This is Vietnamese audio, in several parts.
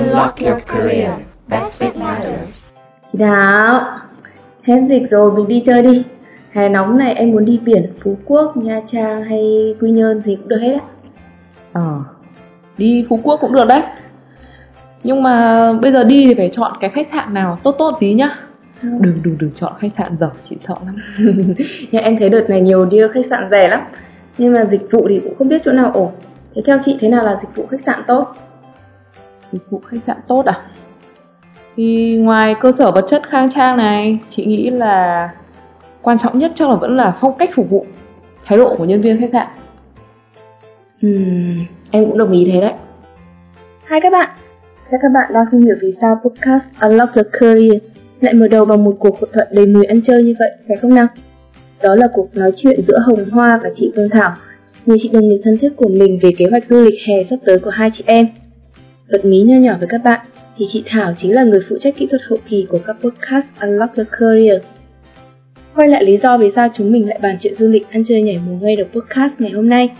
Unlock your career. Best fit matters. Chị Đào, hết dịch rồi mình đi chơi đi. Hè nóng này em muốn đi biển Phú Quốc, Nha Trang hay Quy Nhơn gì cũng được hết á. Ờ, đi Phú Quốc cũng được đấy. Nhưng mà bây giờ đi thì phải chọn cái khách sạn nào tốt tốt tí nhá. Đừng đừng đừng chọn khách sạn dở, chị sợ lắm. Nhưng em thấy đợt này nhiều deal khách sạn rẻ lắm. Nhưng mà dịch vụ thì cũng không biết chỗ nào ổn. Thế theo chị thế nào là dịch vụ khách sạn tốt? Dịch vụ khách sạn tốt à? Thì ngoài cơ sở vật chất khang trang này, chị nghĩ là quan trọng nhất chắc là vẫn là phong cách phục vụ, thái độ của nhân viên khách sạn. Hmm, em cũng đồng ý thế đấy. Hai các bạn, chắc các bạn đang không hiểu vì sao podcast Unlock Your Career lại mở đầu bằng một cuộc hội thoại đầy mùi ăn chơi như vậy, phải không nào? Đó là cuộc nói chuyện giữa Hồng Hoa và chị Phương Thảo, người chị đồng nghiệp thân thiết của mình về kế hoạch du lịch hè sắp tới của hai chị em. Bật mí nho nhỏ với các bạn, thì chị Thảo chính là người phụ trách kỹ thuật hậu kỳ của các podcast Unlock Your Career. Quay lại lý do vì sao chúng mình lại bàn chuyện du lịch ăn chơi nhảy múa ngay được podcast ngày hôm nay.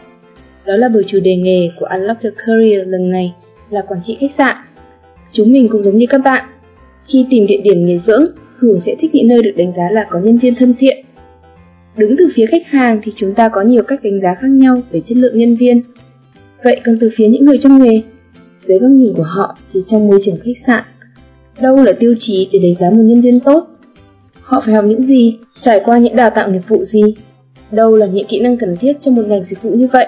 Đó là bởi chủ đề nghề của Unlock Your Career lần này là quản trị khách sạn. Chúng mình cũng giống như các bạn, khi tìm địa điểm nghỉ dưỡng, thường sẽ thích những nơi được đánh giá là có nhân viên thân thiện. Đứng từ phía khách hàng thì chúng ta có nhiều cách đánh giá khác nhau về chất lượng nhân viên. Vậy còn từ phía những người trong nghề, dưới góc nhìn của họ thì trong môi trường khách sạn, đâu là tiêu chí để đánh giá một nhân viên tốt? Họ phải học những gì, trải qua những đào tạo nghiệp vụ gì? Đâu là những kỹ năng cần thiết trong một ngành dịch vụ như vậy?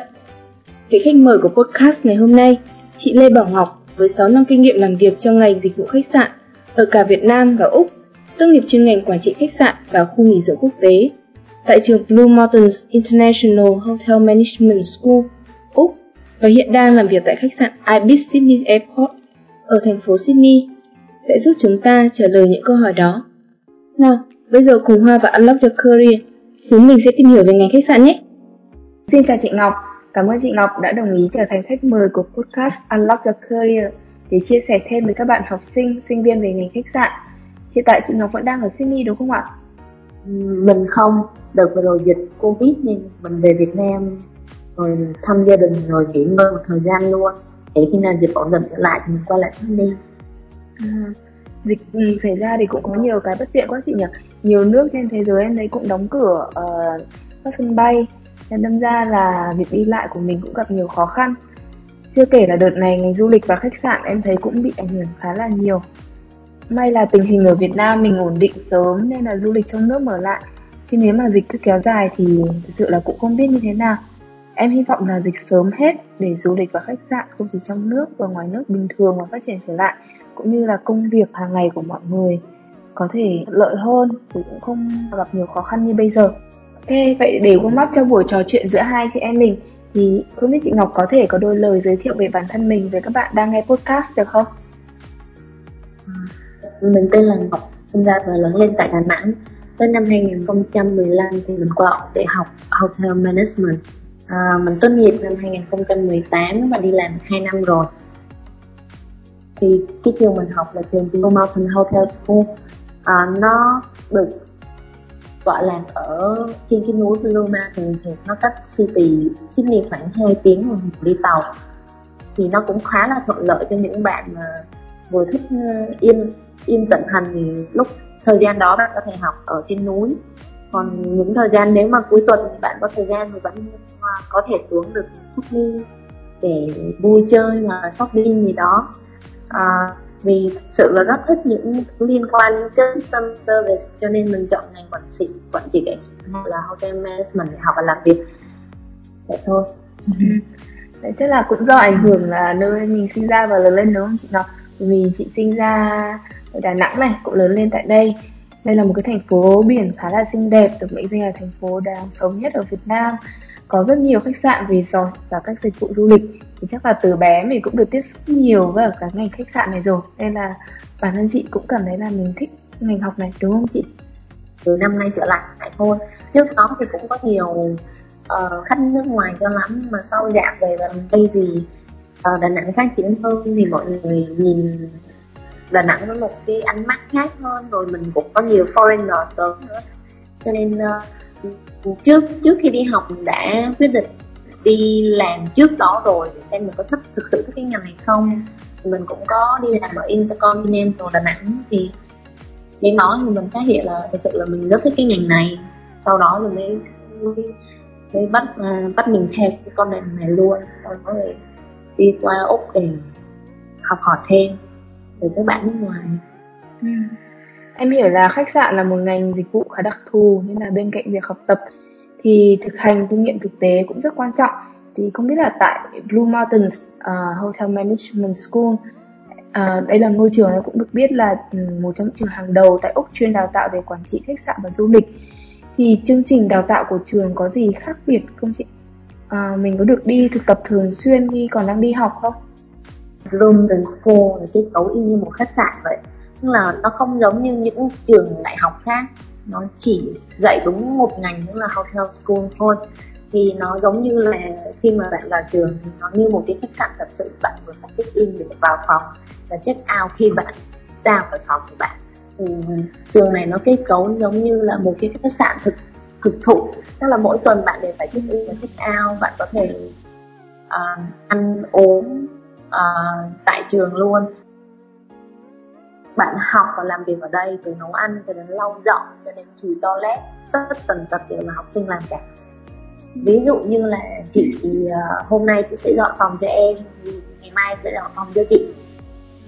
Vị khách mời của podcast ngày hôm nay, chị Lê Bảo Ngọc với 6 năm kinh nghiệm làm việc trong ngành dịch vụ khách sạn ở cả Việt Nam và Úc, tốt nghiệp chuyên ngành quản trị khách sạn và khu nghỉ dưỡng quốc tế tại trường Blue Mountains International Hotel Management School, và hiện đang làm việc tại khách sạn Ibis Sydney Airport ở thành phố Sydney sẽ giúp chúng ta trả lời những câu hỏi đó. Nào, bây giờ cùng Hoa và Unlock Your Career, chúng mình sẽ tìm hiểu về ngành khách sạn nhé. Xin chào chị Ngọc, cảm ơn chị Ngọc đã đồng ý trở thành khách mời của podcast Unlock Your Career để chia sẻ thêm với các bạn học sinh, sinh viên về ngành khách sạn. Hiện tại chị Ngọc vẫn đang ở Sydney đúng không ạ? Mình không, đợt vừa rồi dịch Covid nên mình về Việt Nam rồi thăm gia đình rồi nghỉ ngơi một thời gian luôn. Để khi nào dịch ổn định trở lại thì mình quay lại Sydney. À, dịch ừ, xảy ra thì cũng có nhiều cái bất tiện quá chị nhỉ? Nhiều nước trên thế giới em thấy cũng đóng cửa uh, các sân bay. Nên đâm ra là việc đi lại của mình cũng gặp nhiều khó khăn. Chưa kể là đợt này ngành du lịch và khách sạn em thấy cũng bị ảnh hưởng khá là nhiều. May là tình hình ở Việt Nam mình ổn định sớm nên là du lịch trong nước mở lại. Chứ nếu mà dịch cứ kéo dài thì thực sự là cũng không biết như thế nào em hy vọng là dịch sớm hết để du lịch và khách sạn không chỉ trong nước và ngoài nước bình thường và phát triển trở lại cũng như là công việc hàng ngày của mọi người có thể lợi hơn thì cũng không gặp nhiều khó khăn như bây giờ ok vậy để warm up cho buổi trò chuyện giữa hai chị em mình thì không biết chị Ngọc có thể có đôi lời giới thiệu về bản thân mình với các bạn đang nghe podcast được không? À, mình tên là Ngọc, sinh ra và lớn lên tại Đà Nẵng. Tới năm 2015 thì mình qua đại học Hotel Management. À, mình tốt nghiệp năm 2018 và đi làm 2 năm rồi. Thì cái trường mình học là trường Blue Mountain Hotel School. À, nó được tọa lạc ở trên cái núi Blue Mountain thì nó cách City Sydney khoảng 2 tiếng đồng đi tàu thì nó cũng khá là thuận lợi cho những bạn mà vừa thích yên yên tĩnh hành thì lúc thời gian đó bạn có thể học ở trên núi còn những thời gian nếu mà cuối tuần bạn có thời gian thì vẫn à, có thể xuống được shopping để vui chơi và shopping gì đó à, vì thực sự là rất thích những liên quan đến custom service cho nên mình chọn ngành quản trị quản trị cảnh hay là hotel management để học và làm việc vậy thôi Đấy, chắc là cũng do ảnh hưởng là nơi mình sinh ra và lớn lên đúng không chị Ngọc? Vì chị sinh ra ở Đà Nẵng này, cũng lớn lên tại đây. Đây là một cái thành phố biển khá là xinh đẹp, được mệnh danh là thành phố đáng sống nhất ở Việt Nam. Có rất nhiều khách sạn, resort và các dịch vụ du lịch. Thì chắc là từ bé mình cũng được tiếp xúc nhiều với cả ngành khách sạn này rồi. Nên là bản thân chị cũng cảm thấy là mình thích ngành học này đúng không chị? Từ năm nay trở lại thôi trước đó thì cũng có nhiều uh, khách nước ngoài cho lắm nhưng mà sau dạo về gần đây thì uh, Đà Nẵng phát triển hơn thì mọi người nhìn Đà Nẵng với một cái ánh mắt khác hơn rồi mình cũng có nhiều foreigner tới nữa. Cho nên uh, trước trước khi đi học mình đã quyết định đi làm trước đó rồi để xem mình có thích thực sự thích cái ngành này không. Mình cũng có đi làm ở Intercontinental Đà Nẵng. Thì đến đó thì mình phát hiện là thực sự là mình rất thích cái ngành này. Sau đó rồi mới mới, mới bắt uh, bắt mình theo cái con đường này luôn. Sau đó rồi đi qua úc để học hỏi thêm từ các bạn nước ngoài ừ. em hiểu là khách sạn là một ngành dịch vụ khá đặc thù nên là bên cạnh việc học tập thì thực hành kinh nghiệm thực tế cũng rất quan trọng thì không biết là tại Blue Mountains uh, Hotel Management School uh, đây là ngôi trường cũng được biết là ừ, một trong những trường hàng đầu tại Úc chuyên đào tạo về quản trị khách sạn và du lịch thì chương trình đào tạo của trường có gì khác biệt không chị? À, mình có được đi thực tập thường xuyên khi còn đang đi học không? London School là kết cấu y như một khách sạn vậy. Tức là nó không giống như những trường đại học khác. Nó chỉ dạy đúng một ngành tức là hotel school thôi. Thì nó giống như là khi mà bạn vào trường nó như một cái khách sạn thật sự. Bạn vừa phải check in để vào phòng và check out khi bạn ra khỏi phòng của bạn. Thì trường này nó kết cấu giống như là một cái khách sạn thực thực thụ. Tức là mỗi tuần bạn đều phải check in và check out. Bạn có thể uh, ăn uống uh, tại trường luôn. Bạn học và làm việc ở đây từ nấu ăn cho đến lau dọn cho đến chùi toilet tất tần tật đều là học sinh làm cả. Ví dụ như là chị uh, hôm nay chị sẽ dọn phòng cho em ngày mai sẽ dọn phòng cho chị.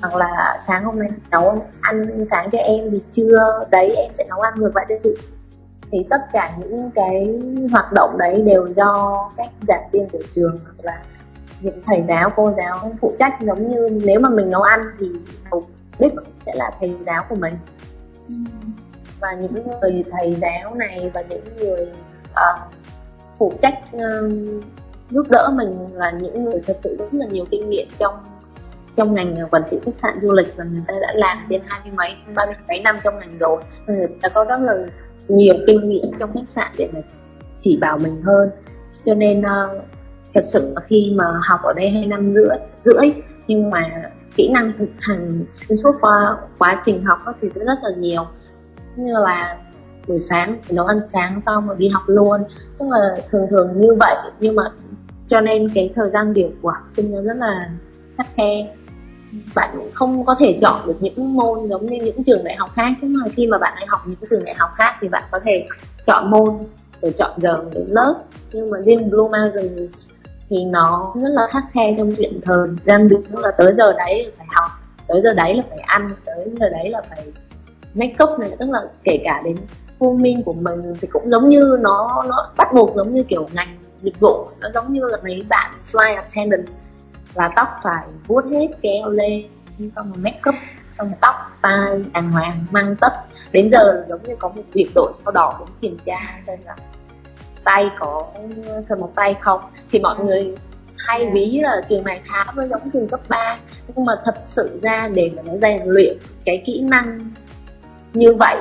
Hoặc là sáng hôm nay nấu ăn sáng cho em thì trưa đấy em sẽ nấu ăn ngược lại cho chị. Thì tất cả những cái hoạt động đấy đều do các giảng viên của trường hoặc là những thầy giáo cô giáo phụ trách giống như nếu mà mình nấu ăn thì đầu bếp sẽ là thầy giáo của mình. Và những người thầy giáo này và những người uh, phụ trách uh, giúp đỡ mình là những người thật sự rất là nhiều kinh nghiệm trong trong ngành quản trị khách sạn du lịch và người ta đã làm trên hai mươi mấy ba mươi mấy năm trong ngành rồi. Người ta có rất là nhiều kinh nghiệm trong khách sạn để mà chỉ bảo mình hơn. Cho nên uh, thật sự khi mà học ở đây hai năm rưỡi rưỡi, nhưng mà kỹ năng thực hành xuyên suốt qua quá trình học thì rất là nhiều. Như là buổi sáng nấu ăn sáng xong rồi đi học luôn. Tức là thường thường như vậy, nhưng mà cho nên cái thời gian biểu của học sinh nó rất là khắt khe. Bạn không có thể chọn được những môn giống như những trường đại học khác. Nhưng mà khi mà bạn đi học những trường đại học khác thì bạn có thể chọn môn rồi chọn giờ đến lớp. Nhưng mà riêng Blue Mountain thì nó rất là khắc khe trong chuyện thời gian biểu là tới giờ đấy là phải học, tới giờ đấy là phải ăn, tới giờ đấy là phải make up này, tức là kể cả đến grooming của mình thì cũng giống như nó nó bắt buộc giống như kiểu ngành dịch vụ, nó giống như là mấy bạn flight attendant là tóc phải vuốt hết kéo lên xong rồi make up, xong rồi tóc tai đàng hoàng, mang tất. Đến giờ giống như có một việc đội sao đỏ cũng kiểm tra xem là tay có phần một tay không? Thì mọi người hay ví là trường này khá với giống trường cấp 3 nhưng mà thật sự ra để mà nó rèn luyện cái kỹ năng như vậy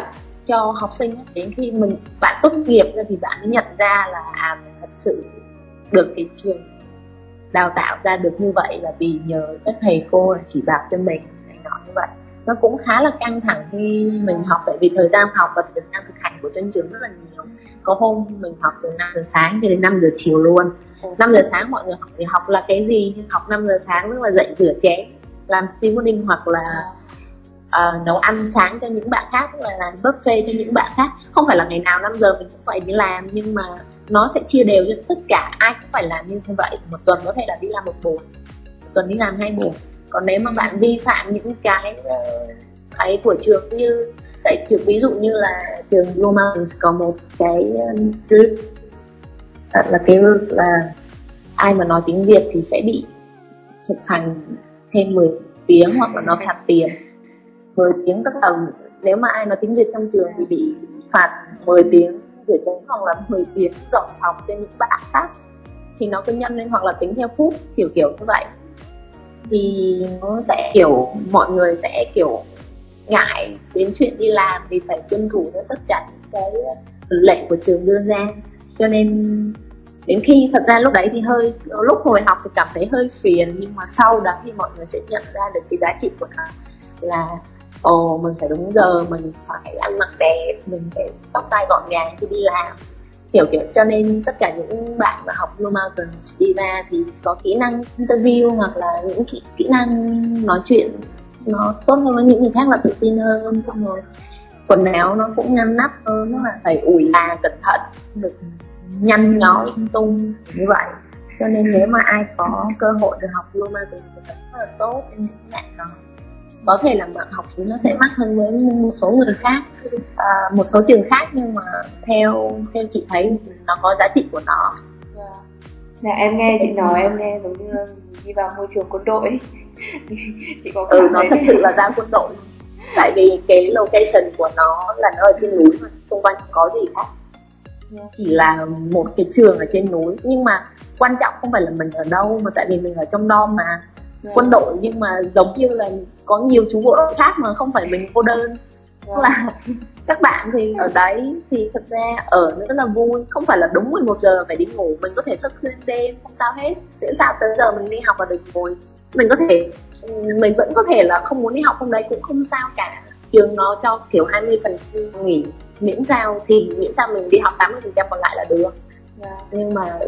cho học sinh đến khi mình, bạn tốt nghiệp ra thì bạn mới nhận ra là à mình thật sự được cái trường đào tạo ra được như vậy là vì nhờ các thầy cô chỉ bảo cho mình này nọ như vậy. Nó cũng khá là căng thẳng khi mình học, tại vì thời gian học và thời gian thực hành của trên trường rất là nhiều có hôm mình học từ 5 giờ sáng cho đến 5 giờ chiều luôn. 5 giờ sáng mọi người học thì học là cái gì? Học 5 giờ sáng tức là dậy rửa chén làm stewarding hoặc là uh, nấu ăn sáng cho những bạn khác tức là làm buffet cho những bạn khác. Không phải là ngày nào 5 giờ mình cũng phải đi làm nhưng mà nó sẽ chia đều cho tất cả. Ai cũng phải làm như vậy. Một tuần có thể là đi làm một buổi một tuần đi làm hai buổi. Còn nếu mà bạn vi phạm những cái ấy của trường như tại trường ví dụ như là trường Blue Mountains có một cái um, group là cái group là ai mà nói tiếng Việt thì sẽ bị thực hành thêm 10 tiếng hoặc là nó phạt tiền. 10 tiếng tức là nếu mà ai nói tiếng Việt trong trường thì bị phạt 10 tiếng, rửa chén hoặc là 10 tiếng dọn phòng cho những bạn khác. Thì nó cứ nhân lên hoặc là tính theo phút, kiểu kiểu như vậy. Thì nó sẽ, kiểu, mọi người sẽ, kiểu ngại đến chuyện đi làm thì phải tuân thủ theo tất cả những cái ờ, lệnh của trường đưa ra. Cho nên đến khi thật ra lúc đấy thì hơi lúc hồi học thì cảm thấy hơi phiền nhưng mà sau đó thì mọi người sẽ nhận ra được cái giá trị của nó là ồ mình phải đúng giờ mình phải ăn mặc đẹp mình phải tóc tai gọn gàng khi đi làm. Hiểu kiểu cho nên tất cả những bạn mà học Blue Mountains đi ra thì có kỹ năng interview hoặc là những kỹ, kỹ năng nói chuyện nó tốt hơn với những người khác là tự tin hơn xong rồi quần áo nó cũng ngăn nắp hơn nó là phải ủi là cẩn thận được nhăn nhó lung tung như vậy. Cho nên nếu mà ai có cơ hội được học Blue Mountains thì rất là tốt cho những bạn đó có thể là học phí nó sẽ mắc hơn với một số người khác à, một số trường khác nhưng mà theo theo chị thấy nó có giá trị của nó. Dạ, em nghe chị nói em nghe giống như đi vào môi trường quân đội. chị có ừ, nó thật sự là ra quân đội. Tại vì cái location của nó là nó ở trên núi mà xung quanh không có gì khác chỉ là một cái trường ở trên núi. Nhưng mà quan trọng không phải là mình ở đâu mà tại vì mình ở trong dom mà. Yeah. quân đội nhưng mà giống như là có nhiều chú bộ đội khác mà không phải mình cô đơn. Yeah. là các bạn thì ở đấy thì thực ra ở nó rất là vui. Không phải là đúng 11 giờ phải đi ngủ mình có thể thức xuyên đêm không sao hết. Miễn sao tới giờ mình đi học và được ngồi mình có thể mình vẫn có thể là không muốn đi học hôm đấy cũng không sao cả. Trường nó cho kiểu 20 phần nghỉ miễn sao thì miễn sao mình đi học 80 phần trăm còn lại là được. Yeah. nhưng mà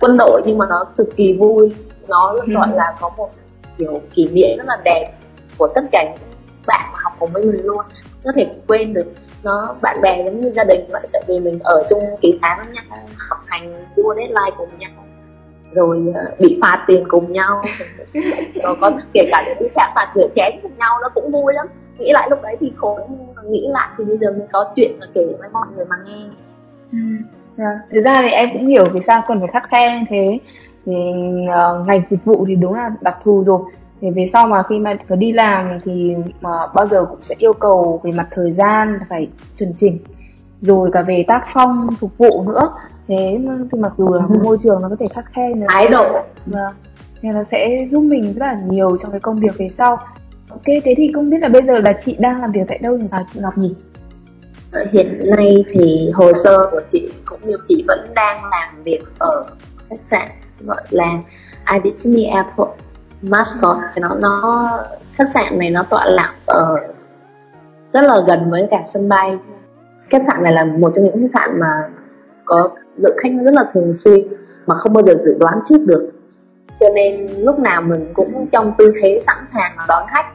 quân đội nhưng mà nó cực kỳ vui. Nó ừ. gọi là có một kiểu kỷ niệm rất là đẹp của tất cả những bạn mà học cùng với mình luôn. Có thể quên được nó bạn bè giống như gia đình vậy tại vì mình ở chung kỳ tháng với nhau học hành đua deadline cùng nhau rồi uh, bị phạt tiền cùng nhau rồi có kể cả những cái phạt rửa chén cùng nhau nó cũng vui lắm nghĩ lại lúc đấy thì khổ nhưng mà nghĩ lại thì bây giờ mới có chuyện mà kể với mọi người mà nghe ừ. yeah. Dạ. thực ra thì em cũng hiểu vì sao cần phải khắt khe như thế thì uh, ngành dịch vụ thì đúng là đặc thù rồi thì về sau mà khi mà có đi làm thì mà bao giờ cũng sẽ yêu cầu về mặt thời gian phải chuẩn chỉnh rồi cả về tác phong phục vụ nữa thế thì mặc dù là môi trường nó có thể khắc khe thái độ. Vâng. Nên nó sẽ giúp mình rất là nhiều trong cái công việc về sau. Ok thế thì không biết là bây giờ là chị đang làm việc tại đâu nhỉ? À, chị Ngọc nhỉ. Hiện nay thì hồ sơ của chị cũng như chị vẫn đang làm việc ở khách sạn gọi là Disney Airport Mascot. Nó nó khách sạn này nó tọa lạc ở rất là gần với cả sân bay. Khách sạn này là một trong những khách sạn mà có lượng khách rất là thường xuyên mà không bao giờ dự đoán trước được. Cho nên lúc nào mình cũng trong tư thế sẵn sàng đón khách.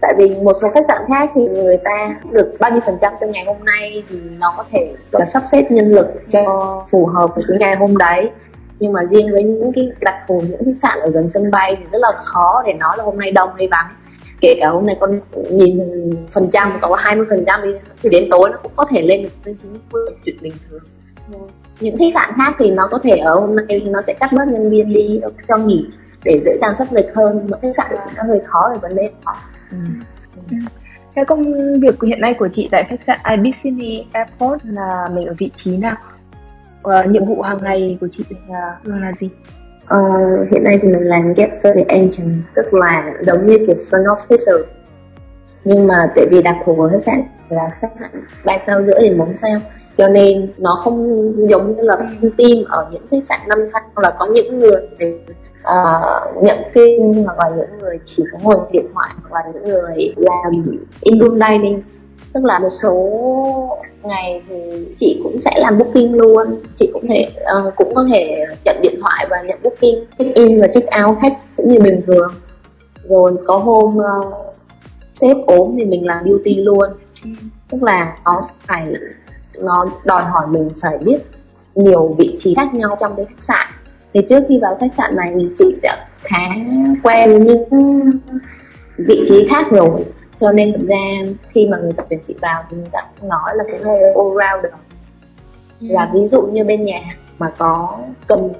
Tại vì một số khách sạn khác thì người ta được bao nhiêu phần trăm trong ngày hôm nay thì nó có thể là sắp xếp nhân lực cho phù hợp với cái ngày hôm đấy. Nhưng mà riêng với những cái đặc thù những khách sạn ở gần sân bay thì rất là khó để nói là hôm nay đông hay vắng. Kể cả hôm nay con nhìn phần trăm có 20 phần trăm đi thì đến tối nó cũng có thể lên được lên chín mươi chuyện bình thường những khách sạn khác thì nó có thể ở hôm nay nó sẽ cắt bớt nhân viên đi cho nghỉ để dễ dàng sắp lịch hơn. Mà khách sạn thì nó hơi khó về vấn đề đó. Ừ. Ừ. cái công việc hiện nay của chị tại khách sạn Ibis Airport là mình ở vị trí nào? Uh, nhiệm vụ hàng ngày của chị là là gì? Uh, hiện nay thì mình làm get service engine tức là giống như kiểu front officer. Nhưng mà tại vì đặc thù của khách sạn là khách sạn ba sao rưỡi đến bốn sao cho nên nó không giống như là team ở những khách sạn năm sao là có những người thì uh, nhận tin hoặc là những người chỉ có ngồi điện thoại hoặc là những người làm in room dining. Tức là một số ngày thì chị cũng sẽ làm booking luôn. Chị cũng thể uh, cũng có thể nhận điện thoại và nhận booking check in và check out khách cũng như bình thường. Rồi có hôm uh, sếp ốm thì mình làm duty luôn. Tức là có phải nó đòi hỏi mình phải biết nhiều vị trí khác nhau trong cái khách sạn. Thì trước khi vào khách sạn này thì chị đã khá quen những vị trí khác rồi. Cho nên thực ra khi mà người tập tuyển chị vào thì người ta cũng nói là cũng hơi all rounder ừ. là ví dụ như bên nhà mà có cần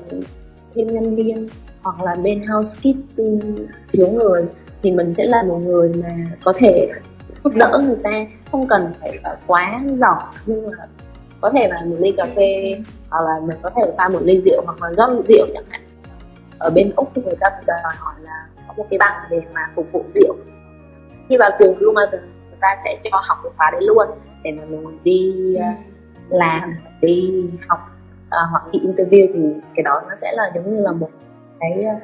thêm nhân viên hoặc là bên housekeeping thiếu người thì mình sẽ là một người mà có thể giúp đỡ người ta không cần phải quá giỏi nhưng mà có thể là một ly cà phê hoặc là mình có thể pha một ly rượu hoặc là rót rượu chẳng hạn. Ở bên úc thì người ta đòi hỏi là có một cái bằng để mà phục vụ rượu. Khi vào trường Blue Mountain người ta sẽ cho học cái khóa đấy luôn để mà mình đi uh, làm đi học uh, hoặc đi interview thì cái đó nó sẽ là giống như là một cái uh,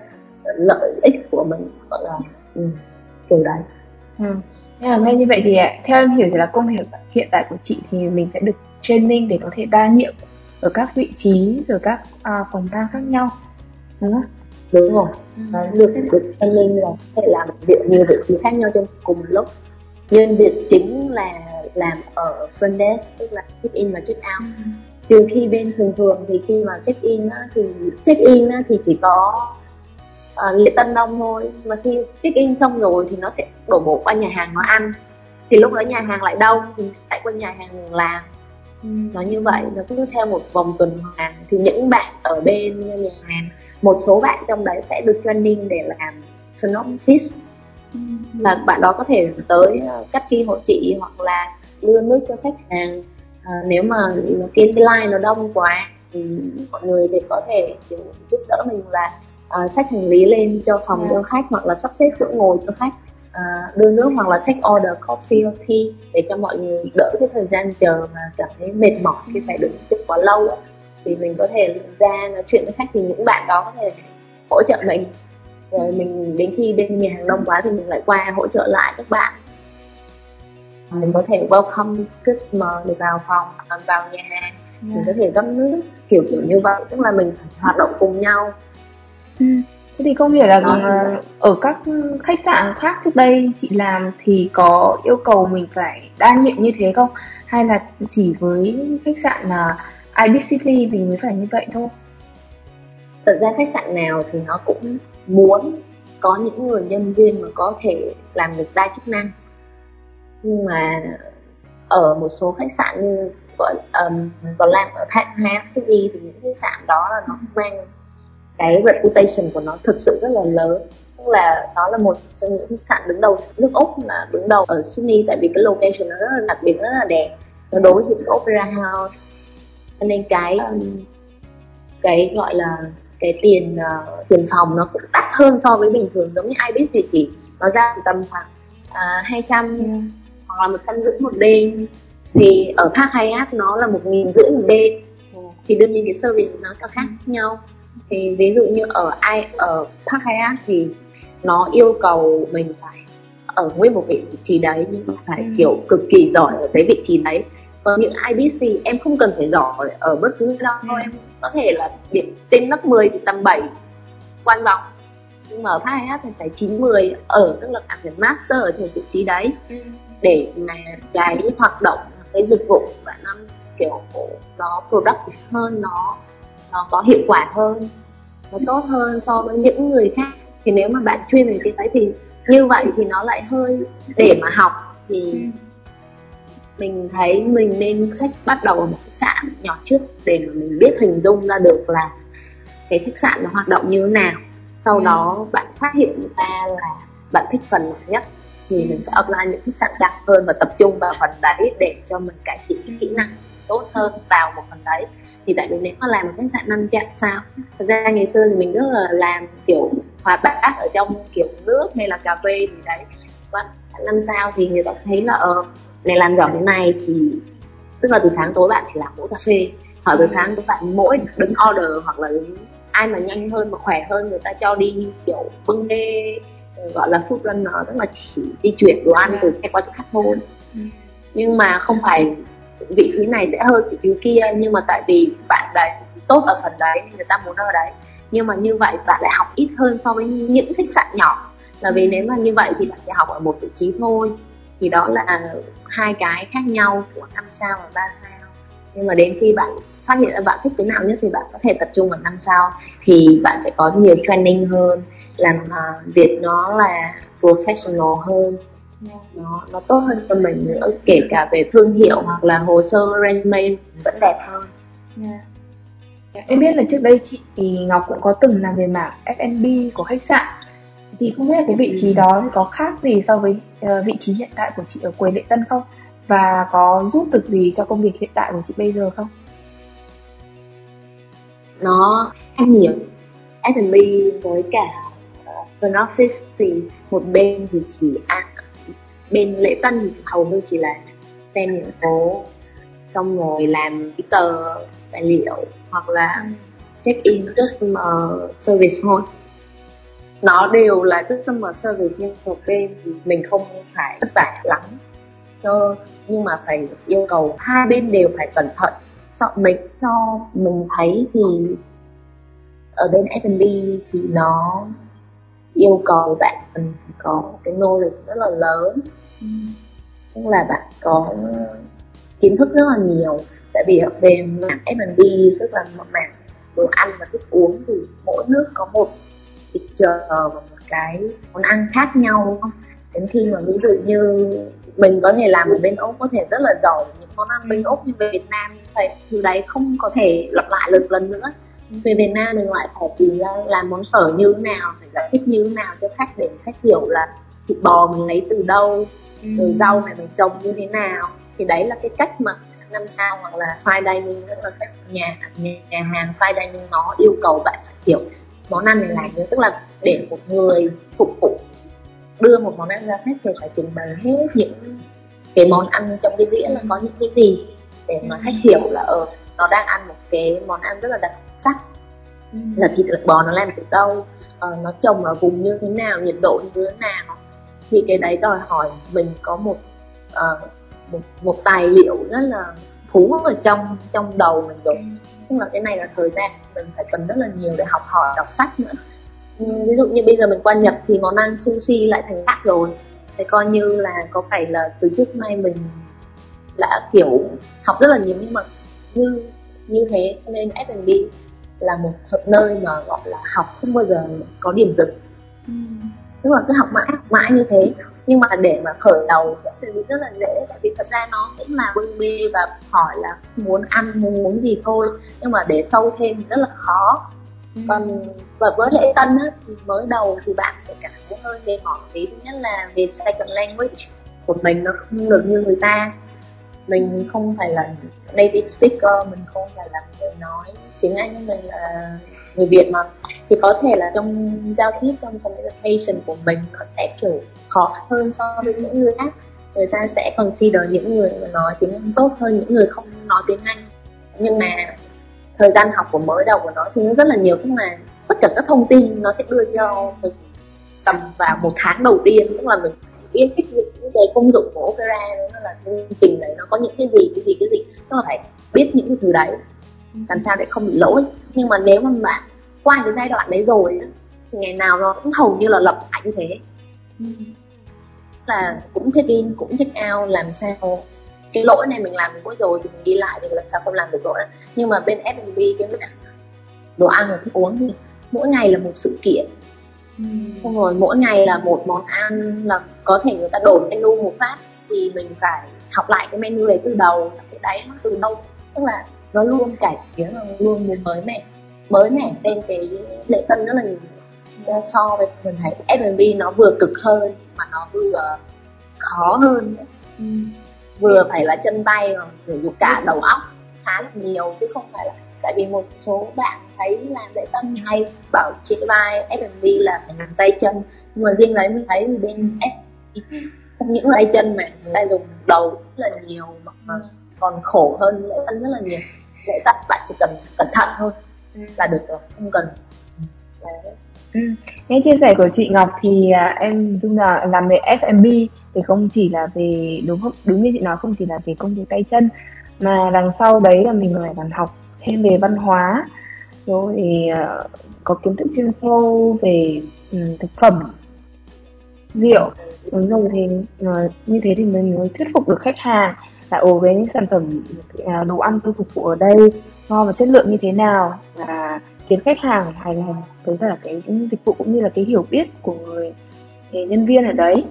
lợi ích của mình gọi là um, kiểu đấy. Ừ. À, nghe như vậy thì theo em hiểu thì là công việc hiện tại của chị thì mình sẽ được training để có thể đa nhiệm ở các vị trí rồi các uh, phòng ban khác nhau đúng không đúng rồi ừ. được được training là có thể làm việc nhiều vị trí khác nhau trong cùng một lúc nhưng việc chính là làm ở front desk tức là check in và check out ừ. trừ khi bên thường thường thì khi mà check in á, thì check in á, thì chỉ có uh, tân đông thôi. Mà khi check in xong rồi thì nó sẽ đổ bộ qua nhà hàng nó ăn. Thì lúc đó nhà hàng lại đông thì lại qua nhà hàng làm. Ừ. nó như vậy nó cứ theo một vòng tuần hoàn. Thì những bạn ở bên nhà hàng một số bạn trong đấy sẽ được training để làm synopsis. Ừ. là bạn đó có thể tới ờ, cắt ki hộ chị hoặc là đưa nước cho khách hàng. À, nếu mà cái line nó đông quá thì mọi người thì có thể kiểu giúp đỡ mình là uh, xách hành lý lên cho phòng yeah. Dạ. cho khách hoặc là sắp xếp chỗ ngồi cho khách uh, đưa nước hoặc là take order coffee or tea để cho mọi người đỡ cái thời gian chờ mà cảm thấy mệt mỏi khi phải đứng trực quá lâu á thì mình có thể ra nói chuyện với khách thì những bạn đó có thể hỗ trợ mình rồi mình đến khi bên nhà hàng đông quá thì mình lại qua hỗ trợ lại các bạn mình có thể welcome customer để vào phòng vào nhà hàng yeah. mình có thể rót nước kiểu kiểu như vậy tức là mình hoạt động cùng nhau ừ. thế thì không hiểu là Đó. Ờ, ở các khách sạn khác trước đây chị làm thì có yêu cầu mình phải đa nhiệm như thế không hay là chỉ với khách sạn là IBC City thì mới phải như vậy thôi thật ra khách sạn nào thì nó cũng muốn có những người nhân viên mà có thể làm được đa chức năng nhưng mà ở một số khách sạn như gọi um, còn làm ở Park City thì những khách sạn đó là nó mang cái reputation của nó thực sự rất là lớn. Tức là nó là một trong những khách sạn đứng đầu nước úc là đứng đầu ở Sydney tại vì cái location nó rất là đặc biệt rất là đẹp. Nó đối với Opera House. Cho nên cái um, cái gọi là cái tiền uh, tiền phòng nó cũng đắt hơn so với bình thường. Giống như ai biết thì chỉ nó ra tầm khoảng uh, 200 yeah. hoặc là một trăm rưỡi một đêm. Thì ở Park Hyatt nó là một nghìn rưỡi một đêm. Thì đương nhiên cái service nó sẽ khác nhau thì ví dụ như ở ai ở Park Hyatt thì nó yêu cầu mình phải ở nguyên một vị trí đấy nhưng mà phải ừ. kiểu cực kỳ giỏi ở cái vị trí đấy còn những IBC em không cần phải giỏi ở bất cứ đâu thôi em có thể là điểm tên lớp 10 thì tầm 7 quan vọng nhưng mà ở Park Hyatt thì phải 9 10 ở tức là bạn phải master ở một vị trí đấy ừ. để mà cái hoạt động cái dịch vụ và nó kiểu nó productive hơn nó nó có hiệu quả hơn nó tốt hơn so với những người khác. Thì nếu mà bạn chuyên về cái đấy thì như vậy thì nó lại hơi để mà học. Thì ừ. mình thấy mình nên khách bắt đầu ở một khách sạn nhỏ trước để mà mình biết hình dung ra được là cái khách sạn nó hoạt động như thế nào. Sau ừ. đó bạn phát hiện ra là bạn thích phần nào nhất thì mình sẽ apply những khách sạn cao hơn và tập trung vào phần đấy để cho mình cải thiện kỹ năng tốt hơn vào một phần đấy thì tại vì nếu mà làm một khách sạn năm chạm sao? Thật ra ngày xưa thì mình rất là làm kiểu hòa bát ở trong kiểu nước hay là cà phê thì đấy. Và năm sao thì người ta thấy là ờ này làm giỏi cái này thì tức là từ sáng tối bạn chỉ làm mỗi cà phê. Hoặc từ sáng tối bạn mỗi đứng order hoặc là đứng ai mà nhanh hơn mà khỏe hơn người ta cho đi kiểu bưng đê gọi là food runner tức là chỉ đi chuyển đồ ăn từ khách qua chỗ khác thôi. Ừ. nhưng mà không phải vị trí này sẽ hơn vị trí kia nhưng mà tại vì bạn đấy tốt ở phần đấy người ta muốn ở đấy. Nhưng mà như vậy bạn lại học ít hơn so với những khách sạn nhỏ. Là vì ừ. nếu mà như vậy thì bạn chỉ học ở một vị trí thôi. Thì đó là hai cái khác nhau của năm sao và ba sao. Nhưng mà đến khi bạn phát hiện ra bạn thích cái nào nhất thì bạn có thể tập trung vào năm sao. Thì bạn sẽ có nhiều training hơn làm uh, việc nó là professional hơn nó nó tốt hơn cho mình nữa kể cả về thương hiệu hoặc là hồ sơ resume vẫn đẹp hơn yeah. em biết là trước đây chị thì Ngọc cũng có từng làm về mảng F&B của khách sạn thì không biết là cái vị trí đó có khác gì so với uh, vị trí hiện tại của chị ở quầy lễ tân không và có giúp được gì cho công việc hiện tại của chị bây giờ không? Nó khác nhiều F&B với cả uh, front office thì một bên thì chỉ ăn bên lễ tân thì hầu như chỉ là xem những phố xong rồi làm cái tờ tài liệu hoặc là check in customer service thôi. Nó đều là customer service nhưng một bên thì mình không phải vất vả lắm. So, nhưng mà phải yêu cầu hai bên đều phải cẩn thận. So mình cho mình thấy thì ở bên F&B thì nó yêu cầu bạn mình có cái knowledge rất là lớn. Tức là bạn có kiến thức rất là nhiều. Tại vì về mảng F&B tức là mảng đồ ăn và thức uống thì mỗi nước có một picture và một cái món ăn khác nhau đúng không? Đến khi mà ví dụ như mình có thể làm ở bên úc có thể rất là giỏi những món ăn bên úc nhưng về việt nam thì thứ đấy không có thể lặp lại được lần nữa về Việt Nam mình lại phải tìm ra làm món phở như thế nào phải giải thích như thế nào cho khách để khách hiểu là thịt bò mình lấy từ đâu ừ. rồi rau này mình trồng như thế nào. Thì đấy là cái cách mà năm sao hoặc là fine dining tức là các nhà nhà, nhà hàng fine dining nó yêu cầu bạn phải hiểu món ăn này là như tức là để một người phục vụ đưa một món ăn ra khách thì phải trình bày hết những cái món ăn trong cái dĩa là có những cái gì để mà khách hiểu là ở ờ, nó đang ăn một cái món ăn rất là đặc sắc. Ừ. là thịt lợn bò nó làm từ đâu uh, nó trồng ở vùng như thế nào nhiệt độ như thế nào. Thì cái đấy đòi hỏi mình có một uh, một, một tài liệu rất là phú ở trong trong đầu mình rồi. Tức là cái này là thời gian mình phải cần rất là nhiều để học hỏi đọc sách nữa. Ví dụ như bây giờ mình qua nhật thì món ăn sushi lại thành khác rồi. Thì coi như là có phải là từ trước nay mình đã kiểu học rất là nhiều nhưng mà như như thế nên F&B là một nơi mà gọi là học không bao giờ có điểm dừng. Ừ. tức là cứ học mãi học mãi như thế. Nhưng mà để mà khởi đầu thì rất là dễ tại vì thật ra nó cũng là bưng bê và hỏi là muốn ăn muốn gì thôi. Nhưng mà để sâu thêm thì rất là khó. Ừ. còn và với lễ tân á, thì mới đầu thì bạn sẽ cảm thấy hơi mệt mỏi. Tí thứ nhất là về second language của mình nó không được như người ta mình không phải là native speaker, mình không phải là người nói tiếng anh, mình là người việt mà. Thì có thể là trong giao tiếp, trong communication của mình, nó sẽ kiểu khó hơn so với những người khác. Người ta sẽ consider những người mà nói tiếng anh tốt hơn những người không nói tiếng anh. Nhưng mà thời gian học của mới đầu của nó thì nó rất là nhiều, tức là tất cả các thông tin nó sẽ đưa cho mình tầm vào một tháng đầu tiên, tức là mình biết cái những cái công dụng của opera nó là chương trình đấy nó có những cái gì cái gì cái gì. Nó là phải biết những cái thứ đấy. Làm sao để không bị lỗi. Nhưng mà nếu mà bạn qua cái giai đoạn đấy rồi thì ngày nào nó cũng hầu như là lập lại như thế. Là cũng check in cũng check out làm sao cái lỗi này mình làm được rồi thì mình đi lại thì lần sau không làm được lỗi nhưng mà bên F&B cái đồ ăn và thức uống thì mỗi ngày là một sự kiện xong rồi mỗi ngày là một món ăn là có thể người ta đổi menu một phát thì mình phải học lại cái menu đấy từ đầu cái đấy nó từ đâu tức là nó luôn cải tiến và luôn muốn mới mẻ. Mới mẻ trên cái lễ tân rất là nhiều. So với mình thấy F&B nó vừa cực hơn mà nó vừa khó hơn ừ. vừa phải là chân tay và sử dụng cả đầu óc khá là nhiều chứ không phải là tại vì một số bạn thấy làm lễ tân hay bảo chị vai F&B là phải làm tay chân. Nhưng mà riêng đấy mình thấy thì bên F không những tay chân mà người ta dùng đầu rất là nhiều mà còn khổ hơn lễ tân rất là nhiều. Lễ tân bạn chỉ cần cẩn thận thôi là được rồi không cần. Đấy. Ừ. Nghe chia sẻ của chị Ngọc thì à, em dung là làm về F&B thì không chỉ là về đúng không? Đúng như chị nói không chỉ là về công việc tay chân mà đằng sau đấy là mình phải còn học thêm về văn hóa. Rồi uh, có kiến thức chuyên sâu về um, thực phẩm rượu. Đúng rồi thì uh, như thế thì mình mới thuyết phục được khách hàng là ồ với những sản phẩm uh, đồ ăn tôi phục vụ ở đây ngon và chất lượng như thế nào? Và khiến khách hàng hài lòng với cả cái dịch vụ cũng như là cái hiểu biết của người nhân viên ở đấy.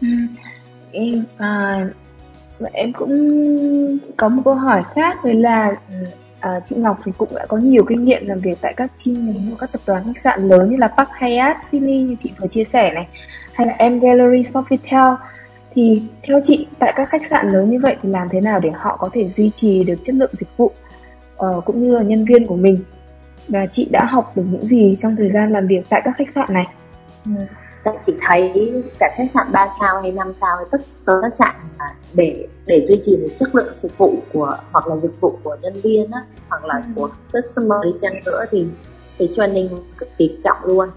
Ừ. em à, em cũng có một câu hỏi khác đấy là ừ, à, chị Ngọc thì cũng đã có nhiều kinh nghiệm làm việc tại các chi nhánh của các tập đoàn khách sạn lớn như là Park Hyatt, Sydney như chị vừa chia sẻ này hay là M Gallery, Sofitel thì theo chị tại các khách sạn lớn như vậy thì làm thế nào để họ có thể duy trì được chất lượng dịch vụ uh, cũng như là nhân viên của mình? Và chị đã học được những gì trong thời gian làm việc tại các khách sạn này? Ừ ta chỉ thấy cả khách sạn 3 sao hay 5 sao hay tất cả khách sạn là để để duy trì một chất lượng dịch vụ của hoặc là dịch vụ của nhân viên á, hoặc là ừ. của customer đi chăng nữa thì thì training cực kỳ trọng luôn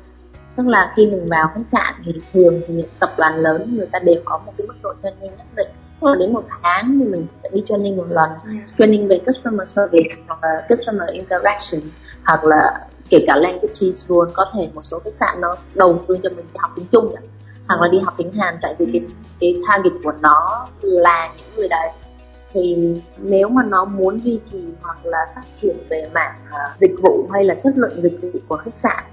tức là khi mình vào khách sạn thì thường thì những tập đoàn lớn người ta đều có một cái mức độ training nhất định là đến một tháng thì mình đi training một lần yeah. training về customer service hoặc là customer interaction hoặc là kể cả languages luôn có thể một số khách sạn nó đầu tư cho mình đi học tiếng Trung vậy hoặc là đi học tiếng Hàn tại vì cái, cái target của nó là những người đấy. Thì nếu mà nó muốn duy trì hoặc là phát triển về mảng uh, dịch vụ hay là chất lượng dịch vụ của khách sạn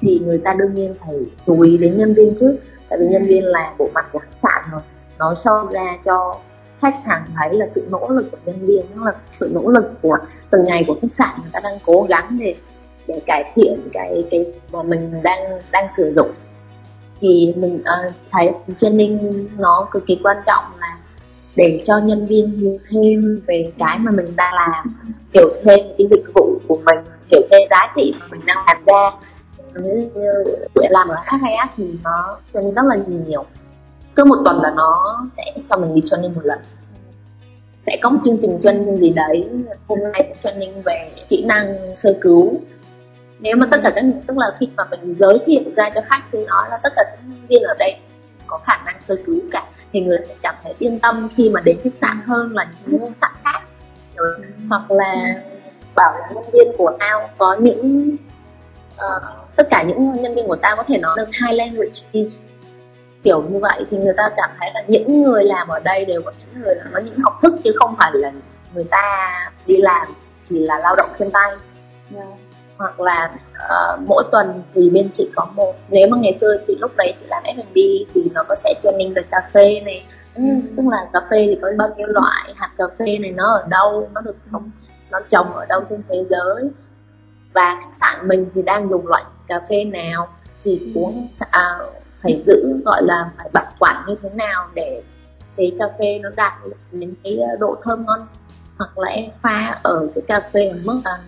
thì người ta đương nhiên phải chú ý đến nhân viên trước. Tại vì nhân viên là bộ mặt của khách sạn rồi nó show ra cho khách hàng thấy là sự nỗ lực của nhân viên tức là sự nỗ lực của từng ngày của khách sạn. Người ta đang cố gắng để để cải thiện cái cái mà mình đang đang sử dụng. Thì mình uh, thấy training nó cực kỳ quan trọng là để cho nhân viên hiểu thêm về cái mà mình đang làm hiểu thêm cái dịch vụ của mình hiểu thêm giá trị mà mình đang làm ra. Như để làm ở HHS thì nó training rất là nhiều. Cứ một tuần là nó sẽ cho mình đi training một lần. Sẽ có một chương trình training gì đấy. Hôm nay sẽ training về kỹ năng sơ cứu nếu mà tất cả các tức là khi mà mình giới thiệu ra cho khách thì nói là tất cả các nhân viên ở đây có khả năng sơ cứu cả thì người sẽ cảm thấy yên tâm khi mà đến khách sạn hơn là những khách sạn khác Rồi, hoặc là bảo là nhân viên của tao có những uh, tất cả những nhân viên của tao có thể nói được hai languages kiểu như vậy thì người ta cảm thấy là những người làm ở đây đều có những người là có những học thức chứ không phải là người ta đi làm chỉ là lao động trên tay yeah hoặc là uh, mỗi tuần thì bên chị có một nếu mà ngày xưa chị lúc đấy chị làm F&B thì nó có sẽ training về cà phê này. Ừ. tức là cà phê thì có bao nhiêu loại hạt cà phê này nó ở đâu nó được không nó trồng ở đâu trên thế giới. Và khách sạn mình thì đang dùng loại cà phê nào thì uống à, phải giữ gọi là phải bảo quản như thế nào để cái cà phê nó đạt đến cái độ thơm ngon. Hoặc là em pha ở cái cà phê ở mức là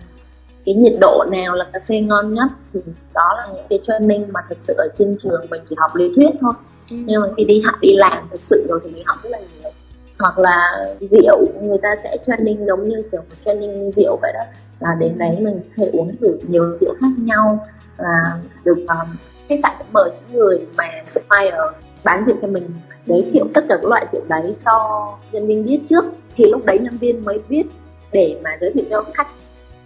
cái nhiệt độ nào là cà phê ngon nhất thì đó là những cái training mà thật sự ở trên trường mình chỉ học lý thuyết thôi. Ừ. nhưng mà khi đi học đi làm thật sự rồi thì mình học rất là nhiều. Hoặc là rượu người ta sẽ training giống như kiểu training rượu vậy đó. Là đến đấy mình có thể uống thử nhiều rượu khác nhau và được um, khách sạn sẽ mời những người mà supplier bán rượu cho mình giới thiệu tất cả các loại rượu đấy cho nhân viên biết trước. Thì lúc đấy nhân viên mới biết để mà giới thiệu cho khách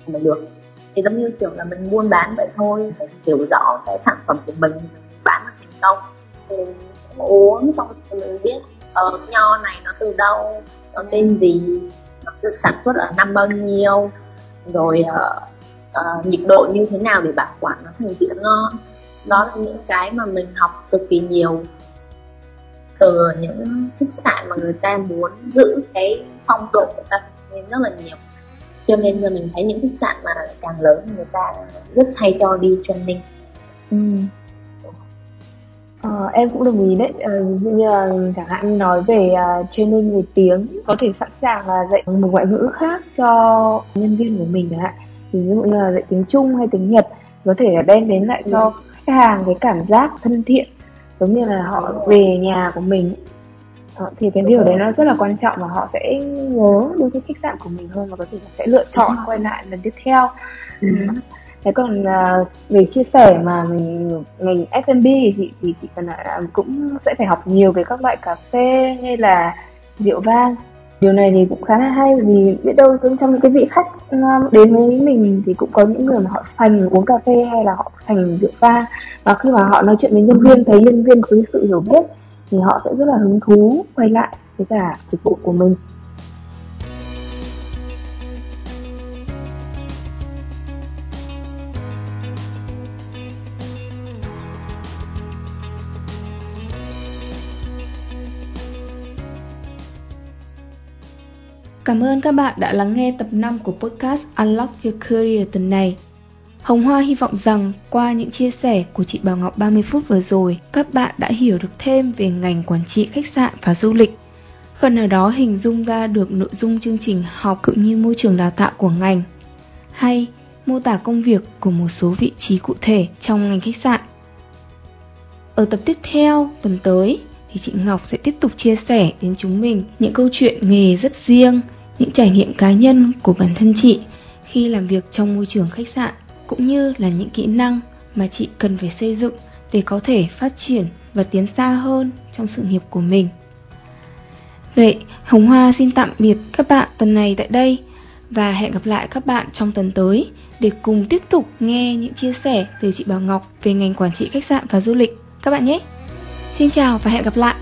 mà được thì giống như kiểu là mình buôn bán vậy thôi phải hiểu rõ cái sản phẩm của mình bán được thành công. Thì mình uống xong rồi mình biết ờ, nho này nó từ đâu nó tên gì nó được sản xuất ở năm bao nhiêu rồi uh, uh, nhiệt độ như thế nào để bảo quản nó thành rượu ngon. Đó là những cái mà mình học cực kỳ nhiều từ những khách sạn mà người ta muốn giữ cái phong độ của ta nên rất là nhiều cho nên là mình thấy những khách sạn mà càng lớn người ta rất hay cho đi training ừ. Ờ, em cũng đồng ý đấy. Ờ, như là chẳng hạn nói về uh, training về tiếng có thể sẵn sàng là dạy một ngoại ngữ khác cho nhân viên của mình chẳng hạn. Ví dụ như là dạy tiếng Trung hay tiếng Nhật có thể là đem đến lại cho ừ. khách hàng cái cảm giác thân thiện giống như là họ về nhà của mình ờ, thì cái điều đấy nó rất là quan trọng và họ sẽ nhớ đối với khách sạn của mình hơn và có thể sẽ lựa chọn quay lại lần tiếp theo. Ừ. thế còn uh, về chia sẻ mà mình ngành F&B thì chị thì chị cần là cũng sẽ phải học nhiều về các loại cà phê hay là rượu vang. Điều này thì cũng khá là hay vì biết đâu trong những cái vị khách đến với mình thì cũng có những người mà họ thành uống cà phê hay là họ thành rượu pha và khi mà họ nói chuyện với nhân viên thấy nhân viên có sự hiểu biết thì họ sẽ rất là hứng thú quay lại với cả dịch vụ của mình Cảm ơn các bạn đã lắng nghe tập 5 của podcast Unlock Your Career tuần này. Hồng Hoa hy vọng rằng qua những chia sẻ của chị Bảo Ngọc 30 phút vừa rồi, các bạn đã hiểu được thêm về ngành quản trị khách sạn và du lịch. Phần nào đó hình dung ra được nội dung chương trình học cũng như môi trường đào tạo của ngành. Hay mô tả công việc của một số vị trí cụ thể trong ngành khách sạn. Ở tập tiếp theo tuần tới thì chị Ngọc sẽ tiếp tục chia sẻ đến chúng mình những câu chuyện nghề rất riêng những trải nghiệm cá nhân của bản thân chị khi làm việc trong môi trường khách sạn cũng như là những kỹ năng mà chị cần phải xây dựng để có thể phát triển và tiến xa hơn trong sự nghiệp của mình. Vậy, Hồng Hoa xin tạm biệt các bạn tuần này tại đây và hẹn gặp lại các bạn trong tuần tới để cùng tiếp tục nghe những chia sẻ từ chị Bảo Ngọc về ngành quản trị khách sạn và du lịch các bạn nhé. Xin chào và hẹn gặp lại.